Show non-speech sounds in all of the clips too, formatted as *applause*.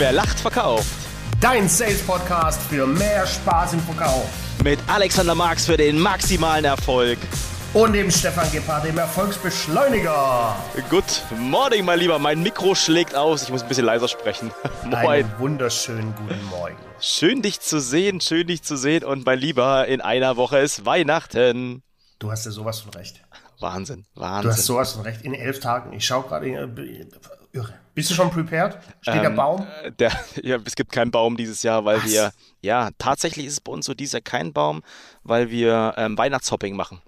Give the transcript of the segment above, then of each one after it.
Wer lacht, verkauft. Dein Sales-Podcast für mehr Spaß im Verkauf. Mit Alexander Marx für den maximalen Erfolg. Und dem Stefan Gebhardt, dem Erfolgsbeschleuniger. Good morning, mein Lieber. Mein Mikro schlägt aus. Ich muss ein bisschen leiser sprechen. *laughs* Moin. Einen wunderschönen guten Morgen. Schön, dich zu sehen. Schön, dich zu sehen. Und mein Lieber, in einer Woche ist Weihnachten. Du hast ja sowas von recht. Wahnsinn, Wahnsinn. Du hast sowas von recht. In elf Tagen. Ich schaue gerade. Äh, irre. Bist du schon prepared? Steht ähm, der Baum? *laughs* Der, ja, es gibt keinen Baum dieses Jahr, weil Was? wir. Ja, tatsächlich ist es bei uns so dieses Jahr kein Baum, weil wir ähm, Weihnachtshopping machen.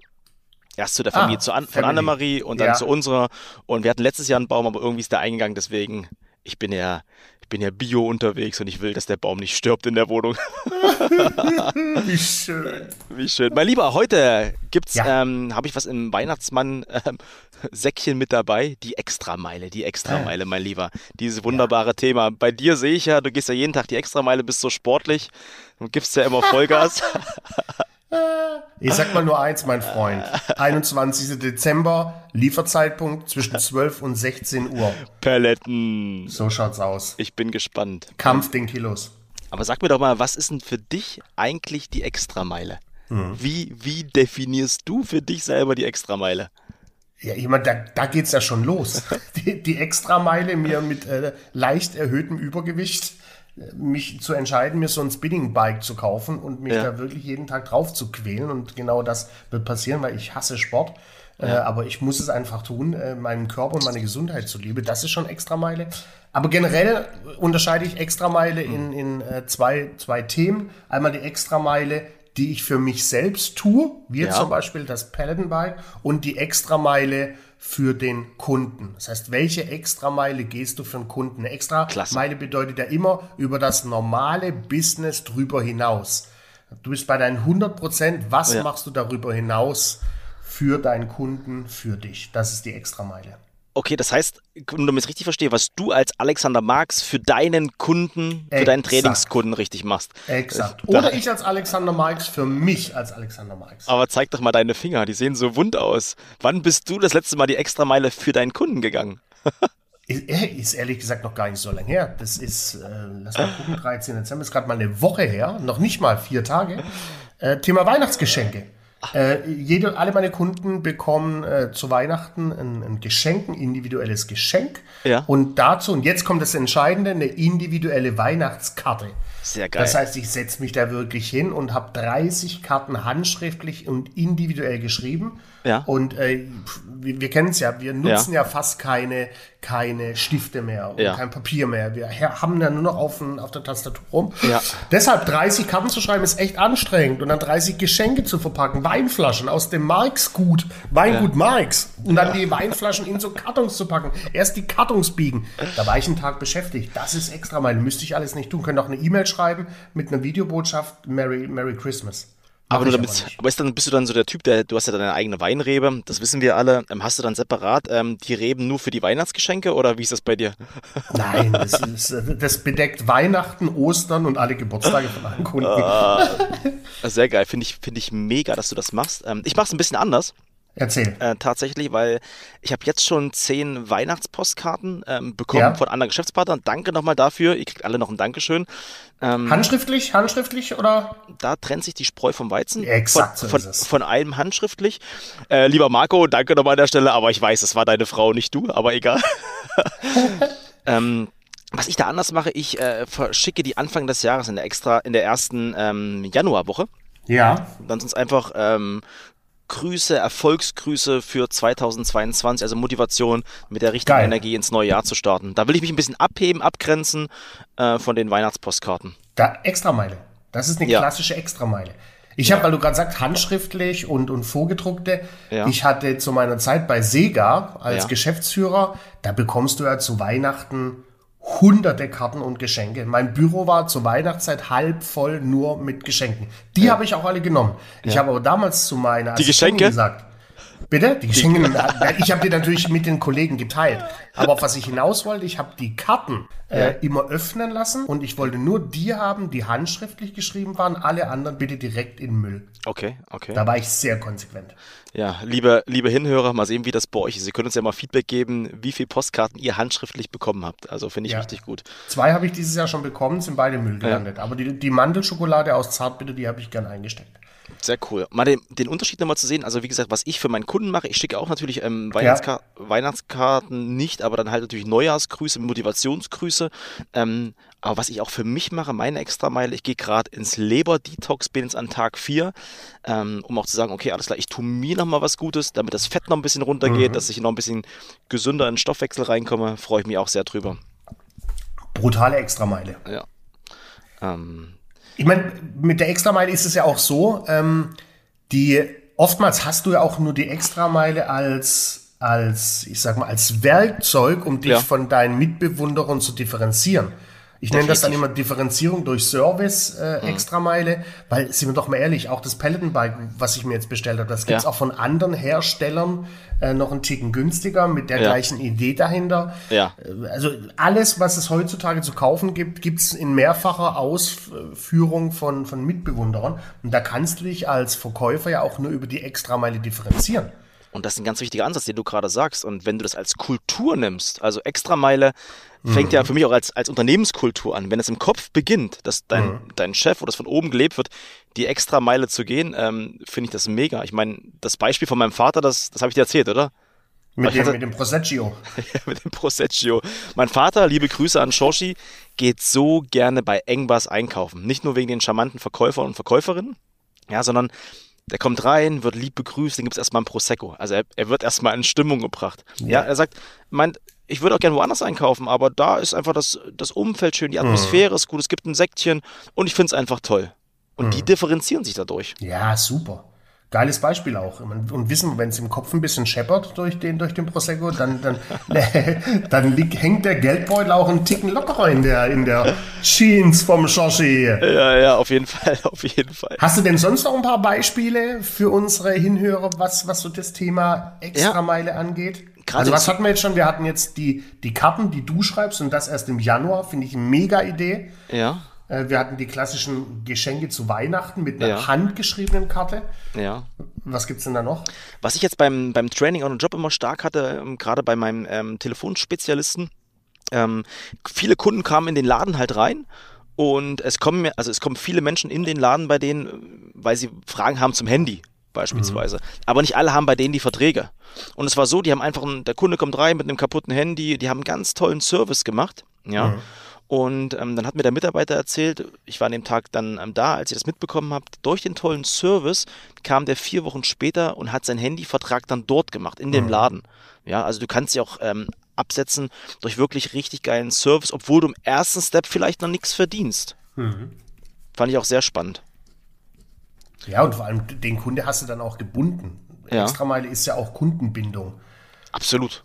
Erst zu der Familie ah, zu An von Annemarie und dann ja. zu unserer. Und wir hatten letztes Jahr einen Baum, aber irgendwie ist der eingegangen. Deswegen, ich bin ja, bin ja bio unterwegs und ich will, dass der Baum nicht stirbt in der Wohnung. *laughs* Wie schön. Wie schön. Mein Lieber, heute gibt's, ja. ähm, habe ich was im Weihnachtsmann-Säckchen ähm, mit dabei. Die Extrameile, die Extrameile, mein Lieber. Dieses wunderbare ja. Thema. Bei dir sehe ich ja, du gehst ja jeden Tag die Extrameile, bist so sportlich und gibst ja immer Vollgas. *laughs* Ich sag mal nur eins, mein Freund. 21. Dezember, Lieferzeitpunkt zwischen 12 und 16 Uhr. Paletten. So schaut's aus. Ich bin gespannt. Kampf den Kilos. Aber sag mir doch mal, was ist denn für dich eigentlich die Extrameile? Mhm. Wie, wie definierst du für dich selber die Extrameile? Ja, ich meine, da, da geht's ja schon los. *laughs* Die, die Extrameile mir mit äh, leicht erhöhtem Übergewicht mich zu entscheiden, mir so ein Spinning-Bike zu kaufen und mich ja. da wirklich jeden Tag drauf zu quälen. Und genau das wird passieren, weil ich hasse Sport. Äh, ja. Äh, aber ich muss es einfach tun, äh, meinem Körper und meine Gesundheit zuliebe. Das ist schon Extrameile. Aber generell unterscheide ich Extrameile mhm. in, in äh, zwei, zwei Themen. Einmal die Extrameile, die ich für mich selbst tue, wie ja. zum Beispiel das Paladin-Bike, und die Extrameile für den Kunden. Das heißt, welche Extrameile gehst du für einen Kunden? Eine Extrameile bedeutet ja immer über das normale Business drüber hinaus. Du bist bei deinen 100 Prozent. Was ja. machst du darüber hinaus für deinen Kunden, für dich? Das ist die Extrameile. Okay, das heißt, um damit ich richtig verstehe, was du als Alexander Marx für deinen Kunden, für Exakt. deinen Trainingskunden richtig machst. Exakt. Oder ich als Alexander Marx für mich als Alexander Marx. Aber zeig doch mal deine Finger, die sehen so wund aus. Wann bist du das letzte Mal die Extrameile für deinen Kunden gegangen? *laughs* ist, ist, ehrlich gesagt noch gar nicht so lange her. Das ist, äh, lass mal gucken, 13 Dezember ist gerade mal eine Woche her, noch nicht mal vier Tage. Äh, Thema Weihnachtsgeschenke. Äh, jede, alle meine Kunden bekommen äh, zu Weihnachten ein, ein, Geschenk, ein individuelles Geschenk. Ja. Und dazu, und jetzt kommt das Entscheidende, eine individuelle Weihnachtskarte. Sehr geil. Das heißt, ich setze mich da wirklich hin und habe 30 Karten handschriftlich und individuell geschrieben. Ja. Und äh, wir, wir kennen es ja, wir nutzen ja. ja. fast keine, keine Stifte mehr und ja. kein Papier mehr. Wir haben ja nur noch auf, auf der Tastatur rum. Ja. Deshalb 30 Karten zu schreiben ist echt anstrengend und dann 30 Geschenke zu verpacken, Weinflaschen aus dem Marx-Gut, Weingut ja. Marx und dann die Weinflaschen in so Kartons zu packen. Erst die Kartons biegen. Da war ich einen Tag beschäftigt. Das ist extra mal. Müsste ich alles nicht tun. Können auch eine E-Mail schreiben mit einer Videobotschaft Merry, Merry Christmas. Aber, nur damit, aber ist dann, bist du dann so der Typ, der, du hast ja deine eigene Weinrebe, das wissen wir alle. Ähm, hast du dann separat ähm, die Reben nur für die Weihnachtsgeschenke oder wie ist das bei dir? *laughs* Nein, das, ist, das bedeckt Weihnachten, Ostern und alle Geburtstage von allen Kunden. Ah, *laughs* sehr geil, finde ich, find ich mega, dass du das machst. Ähm, ich mache es ein bisschen anders. Erzähl. Äh, tatsächlich, weil ich habe jetzt schon zehn Weihnachtspostkarten ähm, bekommen ja. von anderen Geschäftspartnern. Danke nochmal dafür. Ihr kriegt alle noch ein Dankeschön. Ähm, handschriftlich? Handschriftlich oder? Da trennt sich die Spreu vom Weizen. Exakt. Von, von, von einem handschriftlich. Äh, lieber Marco, danke nochmal an der Stelle, aber ich weiß, es war deine Frau, nicht du, aber egal. *laughs* ähm, was ich da anders mache, ich äh, verschicke die Anfang des Jahres in der extra, in der ersten ähm, Januarwoche. Ja. Dann sind es einfach ähm, Grüße, Erfolgsgrüße für 2022, also Motivation mit der richtigen Geil. Energie ins neue Jahr zu starten. Da will ich mich ein bisschen abheben, abgrenzen äh, von den Weihnachtspostkarten. Da Extrameile. Das ist eine ja. klassische Extrameile. Ich ja. habe, weil du gerade sagst, handschriftlich und, und vorgedruckte. Ja. Ich hatte zu meiner Zeit bei Sega als Geschäftsführer, da bekommst du ja zu Weihnachten hunderte Karten und Geschenke. Mein Büro war zur Weihnachtszeit halb voll nur mit Geschenken. Die ja. habe ich auch alle genommen. Ich habe aber damals zu meiner Die Geschenke? gesagt, Bitte? Die Geschenke, *laughs* ich habe die natürlich mit den Kollegen geteilt. Aber was ich hinaus wollte, ich habe die Karten äh, immer öffnen lassen und ich wollte nur die haben, die handschriftlich geschrieben waren, alle anderen bitte direkt in Müll. Okay, okay. Da war ich sehr konsequent. Ja, liebe, liebe Hinhörer, mal sehen, wie das bei euch ist. Ihr könnt uns ja mal Feedback geben, wie viele Postkarten ihr handschriftlich bekommen habt. Also finde ich ja. richtig gut. Zwei habe ich dieses Jahr schon bekommen, sind beide Müll gelandet. Ja. Aber die, die Mandelschokolade aus Zartbitter, die habe ich gern eingesteckt. Sehr cool. Mal den, den Unterschied nochmal zu sehen. Also wie gesagt, was ich für meinen Kunden mache, ich schicke auch natürlich ähm, Weihnachtska ja. Weihnachtskarten nicht, aber dann halt natürlich Neujahrsgrüße, Motivationsgrüße. Ähm, aber was ich auch für mich mache, meine Extrameile, ich gehe gerade ins Leber-Detox, bin jetzt an Tag 4, ähm, um auch zu sagen, okay, alles klar, ich tue mir nochmal was Gutes, damit das Fett noch ein bisschen runtergeht, mhm. dass ich noch ein bisschen gesünder in den Stoffwechsel reinkomme, freue ich mich auch sehr drüber. Brutale Extrameile. Ja. Ähm, ich meine, mit der Extrameile ist es ja auch so, ähm, die oftmals hast du ja auch nur die Extrameile als, als, ich sag mal, als Werkzeug, um dich ja. von deinen Mitbewunderern zu differenzieren. Ich nenne das dann immer Differenzierung durch Service äh, mhm. Extrameile, weil, sind wir doch mal ehrlich, auch das Peloton-Bike, was ich mir jetzt bestellt habe, das gibt's ja. auch von anderen Herstellern äh, noch einen Ticken günstiger mit der ja. gleichen Idee dahinter. Ja. Äh, also alles, was es heutzutage zu kaufen gibt, gibt's in mehrfacher Ausführung von, von Mitbewunderern. Und da kannst du dich als Verkäufer ja auch nur über die Extrameile differenzieren. Und das ist ein ganz wichtiger Ansatz, den du gerade sagst. Und wenn du das als Kultur nimmst, also Extrameile fängt mhm. ja für mich auch als, als Unternehmenskultur an. Wenn es im Kopf beginnt, dass dein, mhm. dein Chef oder das von oben gelebt wird, die extra Meile zu gehen, ähm, finde ich das mega. Ich meine, das Beispiel von meinem Vater, das, das habe ich dir erzählt, oder? Mit dem, hatte, mit dem Proseccio. *laughs* ja, mit dem Proseccio. Mein Vater, liebe Grüße an Shoshi, geht so gerne bei Engbass einkaufen. Nicht nur wegen den charmanten Verkäufern und Verkäuferinnen, ja, sondern der kommt rein, wird lieb begrüßt, dann gibt es erstmal ein Prosecco. Also er, er wird erstmal in Stimmung gebracht. Ja, ja er sagt, meint, ich würde auch gerne woanders einkaufen, aber da ist einfach das, das Umfeld schön, die Atmosphäre mhm. ist gut, es gibt ein Säckchen und ich finde es einfach toll. Und mhm. die differenzieren sich dadurch. Ja, super. Geiles Beispiel auch. Und wissen, wenn es im Kopf ein bisschen scheppert durch den, durch den Prosecco, dann, dann, *laughs* dann liegt, hängt der Geldbeutel auch einen Ticken lockerer in der, in der Jeans vom Shoshi. Ja, ja, auf jeden Fall, *laughs* auf jeden Fall. Hast du denn sonst noch ein paar Beispiele für unsere Hinhörer, was, was so das Thema Extrameile ja. angeht? Gerade also was hatten wir jetzt schon? Wir hatten jetzt die, die Karten, die du schreibst und das erst im Januar, finde ich eine mega Idee. Ja. Äh, wir hatten die klassischen Geschenke zu Weihnachten mit einer ja. handgeschriebenen Karte. Ja. Was gibt es denn da noch? Was ich jetzt beim, beim Training on the Job immer stark hatte, ähm, gerade bei meinem ähm, Telefonspezialisten, ähm, viele Kunden kamen in den Laden halt rein und es kommen, also es kommen viele Menschen in den Laden bei denen, weil sie Fragen haben zum Handy beispielsweise. Mhm. Aber nicht alle haben bei denen die Verträge. Und es war so, die haben einfach, ein, der Kunde kommt rein mit einem kaputten Handy, die haben einen ganz tollen Service gemacht, ja. Mhm. Und ähm, dann hat mir der Mitarbeiter erzählt, ich war an dem Tag dann ähm, da, als ich das mitbekommen habe, durch den tollen Service kam der vier Wochen später und hat seinen Handyvertrag dann dort gemacht, in dem mhm. Laden. Ja, also du kannst sie auch ähm, absetzen durch wirklich richtig geilen Service, obwohl du im ersten Step vielleicht noch nichts verdienst. Mhm. Fand ich auch sehr spannend. Ja, und vor allem den Kunde hast du dann auch gebunden. Ja. Extrameile ist ja auch Kundenbindung. Absolut.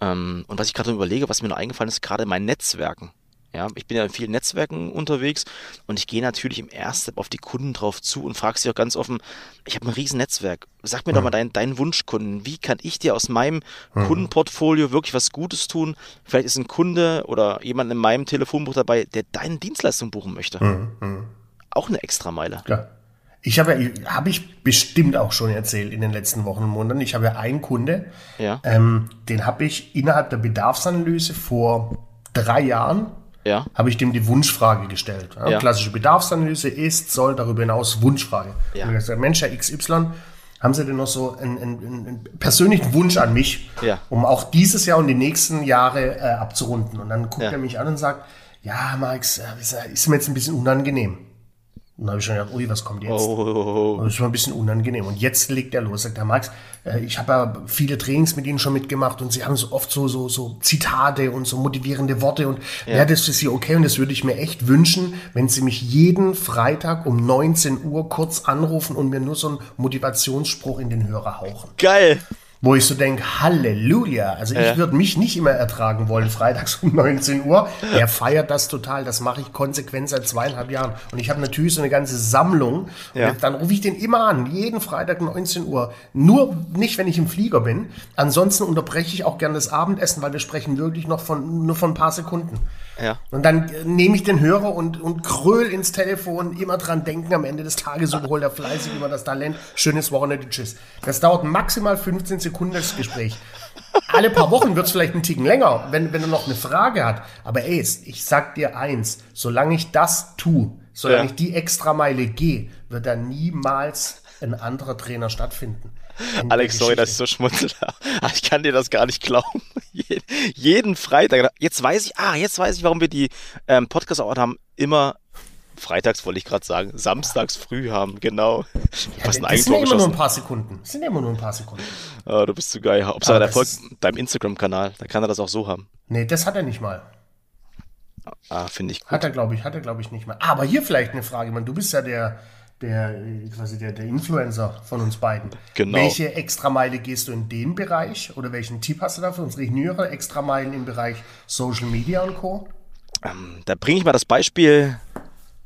Ähm, und was ich gerade überlege, was mir noch eingefallen ist, gerade mein Netzwerken. Ja, ich bin ja in vielen Netzwerken unterwegs und ich gehe natürlich im ersten Step auf die Kunden drauf zu und frage sie auch ganz offen, ich habe ein riesen Netzwerk, sag mir mhm. doch mal deinen dein Wunschkunden, wie kann ich dir aus meinem mhm. Kundenportfolio wirklich was Gutes tun? Vielleicht ist ein Kunde oder jemand in meinem Telefonbuch dabei, der deine Dienstleistung buchen möchte. Mhm. Auch eine Extrameile. Ja. Ich habe ja, habe ich bestimmt auch schon erzählt in den letzten Wochen und Monaten. Ich habe ja einen Kunde, ja. ähm, den habe ich innerhalb der Bedarfsanalyse vor drei Jahren ja. habe ich dem die Wunschfrage gestellt. Ja, klassische Bedarfsanalyse ist, soll darüber hinaus Wunschfrage. Ja. Und ich gesagt, Mensch, Herr XY, haben Sie denn noch so einen, einen, einen persönlichen Wunsch an mich, um auch dieses Jahr und die nächsten Jahre äh, abzurunden? Und dann guckt er mich an und sagt, ja, Max, äh, ist mir jetzt ein bisschen unangenehm. Und dann habe ich schon gedacht, ui, was kommt jetzt? Oh, oh, oh. Das war ein bisschen unangenehm. Und jetzt legt er los, sagt der Max, äh, ich habe ja viele Trainings mit Ihnen schon mitgemacht und Sie haben so oft so, so, so Zitate und so motivierende Worte und ja. wäre das für Sie okay? Und das würde ich mir echt wünschen, wenn Sie mich jeden Freitag um 19 Uhr kurz anrufen und mir nur so einen Motivationsspruch in den Hörer hauchen. Geil! Wo ich so denke, Halleluja. Also ich ja. würde mich nicht immer ertragen wollen, freitags um 19 Uhr. Er feiert das total. Das mache ich konsequent seit zweieinhalb Jahren. Und ich habe natürlich so eine ganze Sammlung. Ja. Dann rufe ich den immer an, jeden Freitag 19 Uhr. Nur nicht, wenn ich im Flieger bin. Ansonsten unterbreche ich auch gerne das Abendessen, weil wir sprechen wirklich noch von, nur von ein paar Sekunden. Ja. Und dann nehme ich den Hörer und, und kröl ins Telefon, immer dran denken, am Ende des Tages überholt er fleißig immer das Talent. Schönes Wochenende, tschüss. Das dauert maximal 15 Sekunden, das Gespräch. Alle paar Wochen wird es vielleicht einen Ticken länger, wenn, wenn er noch eine Frage hat. Aber ey, ich sag dir eins, solange ich das tue, solange ja. ich die Extrameile gehe, wird da niemals ein anderer Trainer stattfinden. Alex, sorry, dass ich so schmunzel. *laughs* Ich kann dir das gar nicht glauben. *laughs* Jeden Freitag. Jetzt weiß ich, ah, jetzt weiß ich, warum wir die ähm, Podcast-Ort haben. Immer freitags wollte ich gerade sagen, samstags früh haben, genau. Ja, Was ein das sind ja immer nur ein paar Sekunden. Das sind immer nur ein paar Sekunden. Oh, du bist zu geil. Ob er Erfolg deinem Instagram-Kanal, da kann er das auch so haben. Nee, das hat er nicht mal. Ah, finde ich gut. Hat er, glaube ich, hat er, glaube ich, nicht mal. Aber hier vielleicht eine Frage, man, du bist ja der, der, quasi der, der Influencer von uns beiden. Genau. Welche Extrameile gehst du in dem Bereich oder welchen Tipp hast du da für unsere jüngere Extrameilen im Bereich Social Media und Co.? Ähm, da bringe ich mal das Beispiel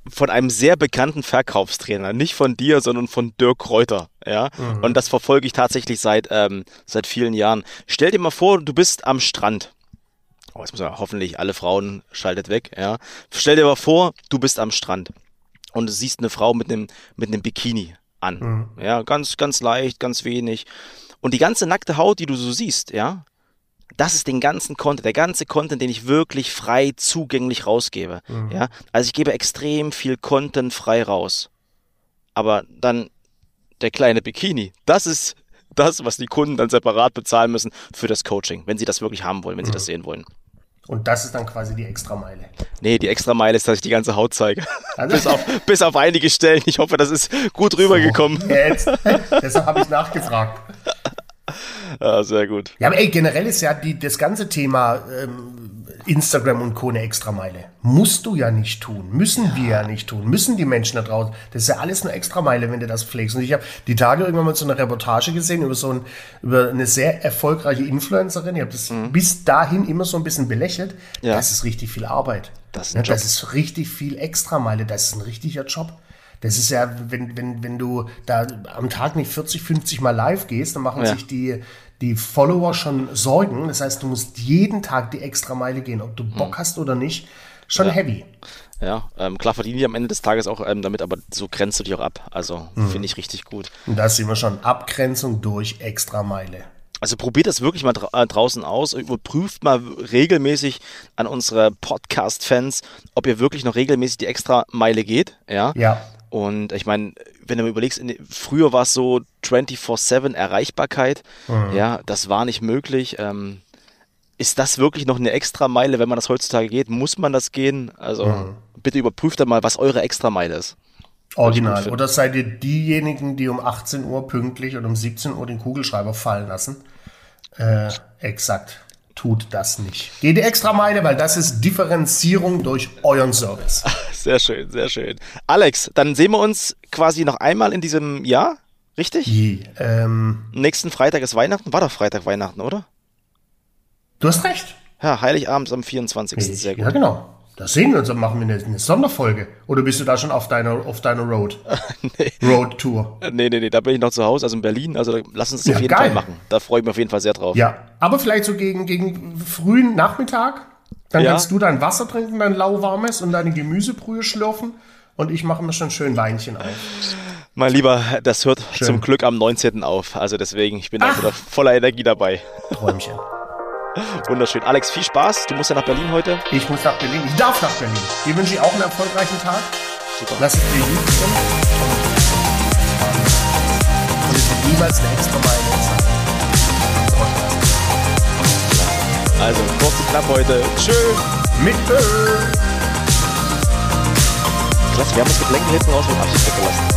von einem sehr bekannten Verkaufstrainer, nicht von dir, sondern von Dirk Kräuter, ja. Mhm. Und das verfolge ich tatsächlich seit ähm, seit vielen Jahren. Stell dir mal vor, du bist am Strand. Oh, jetzt muss man hoffentlich alle Frauen schaltet weg, ja. Stell dir mal vor, du bist am Strand und du siehst eine Frau mit einem, mit einem Bikini an. Mhm. Ja, ganz, ganz leicht, ganz wenig. Und die ganze nackte Haut, die du so siehst, ja, das ist den ganzen Content, der ganze Content, den ich wirklich frei zugänglich rausgebe. Mhm. Ja, also ich gebe extrem viel Content frei raus. Aber dann der kleine Bikini, das ist das, was die Kunden dann separat bezahlen müssen für das Coaching, wenn sie das wirklich haben wollen, wenn mhm. sie das sehen wollen. Und das ist dann quasi die Extrameile. Nee, die Extrameile ist, dass ich die ganze Haut zeige. *laughs* Also bis, auf, bis auf einige Stellen. Ich hoffe, das ist gut rübergekommen. So, *laughs* jetzt. Deshalb habe ich nachgefragt. Ja, sehr gut. Ja, aber ey, generell ist ja die, das ganze Thema ähm, Instagram und Co. eine Extrameile. Musst du ja nicht tun. Müssen wir ja nicht tun. Müssen die Menschen da draußen. Das ist ja alles eine Extrameile, wenn du das pflegst. Und ich habe die Tage irgendwann mal so eine Reportage gesehen über so ein, über eine sehr erfolgreiche Influencerin. Ich habe das mhm. bis dahin immer so ein bisschen belächelt. Ja. Das ist richtig viel Arbeit. Das ist, ja, das ist richtig viel Extrameile. Das ist ein richtiger Job. Das ist ja, wenn, wenn, wenn du da am Tag nicht 40, 50 Mal live gehst, dann machen ja. sich die, die Follower schon Sorgen. Das heißt, du musst jeden Tag die extra Meile gehen, ob du Bock hm. hast oder nicht. Schon ja. heavy. Ja, ähm, klar verdienen die am Ende des Tages auch ähm, damit, aber so grenzt du dich auch ab. Also mhm. finde ich richtig gut. Und da sehen wir schon Abgrenzung durch Extrameile. Also probiert das wirklich mal dra äh, draußen aus, überprüft mal regelmäßig an unsere Podcast-Fans, ob ihr wirklich noch regelmäßig die Extrameile geht. Ja. Ja. Und ich meine, wenn du mal überlegst, früher war es so 24-7 Erreichbarkeit. Mhm. Ja, das war nicht möglich. Ähm, ist das wirklich noch eine Extrameile, wenn man das heutzutage geht? Muss man das gehen? Also mhm. bitte überprüft da mal, was eure Extrameile ist. Original. Oder seid ihr diejenigen, die um 18 Uhr pünktlich und um 17 Uhr den Kugelschreiber fallen lassen? Äh, exakt tut das nicht. Geht die extra Meile, weil das ist Differenzierung durch euren Service. Sehr schön, sehr schön. Alex, dann sehen wir uns quasi noch einmal in diesem Jahr, richtig? Je, ähm, Nächsten Freitag ist Weihnachten. War doch Freitag Weihnachten, oder? Du hast recht. Ja, Heiligabend am 24. Ich, sehr gut. Ja, genau. Das sehen wir uns und machen wir eine, eine, Sonderfolge. Oder bist du da schon auf deiner, auf deiner Road? *laughs* nee. Road Tour? Nee, nee, nee, da bin ich noch zu Hause, also in Berlin. Also lass uns das ja, auf jeden geil. Fall machen. Da freue ich mich auf jeden Fall sehr drauf. Ja, aber vielleicht so gegen, gegen frühen Nachmittag. Dann ja. kannst du dein Wasser trinken, dein lauwarmes und deine Gemüsebrühe schlürfen. Und ich mache mir schon schön Weinchen auf. Mein Lieber, das hört schön. zum Glück am 19. auf. Also deswegen, ich bin da wieder voller Energie dabei. Träumchen. *laughs* Wunderschön. Alex, viel Spaß. Du musst ja nach Berlin heute. Ich muss nach Berlin. Ich darf nach Berlin. Dir wünsche ich auch einen erfolgreichen Tag. Super. Lass es dir gut. Und es wird niemals eine extra Meile knapp heute. Tschö. Mit Ö. Klasse, wir haben das Geplänkel hinten raus mit Absicht weggelassen.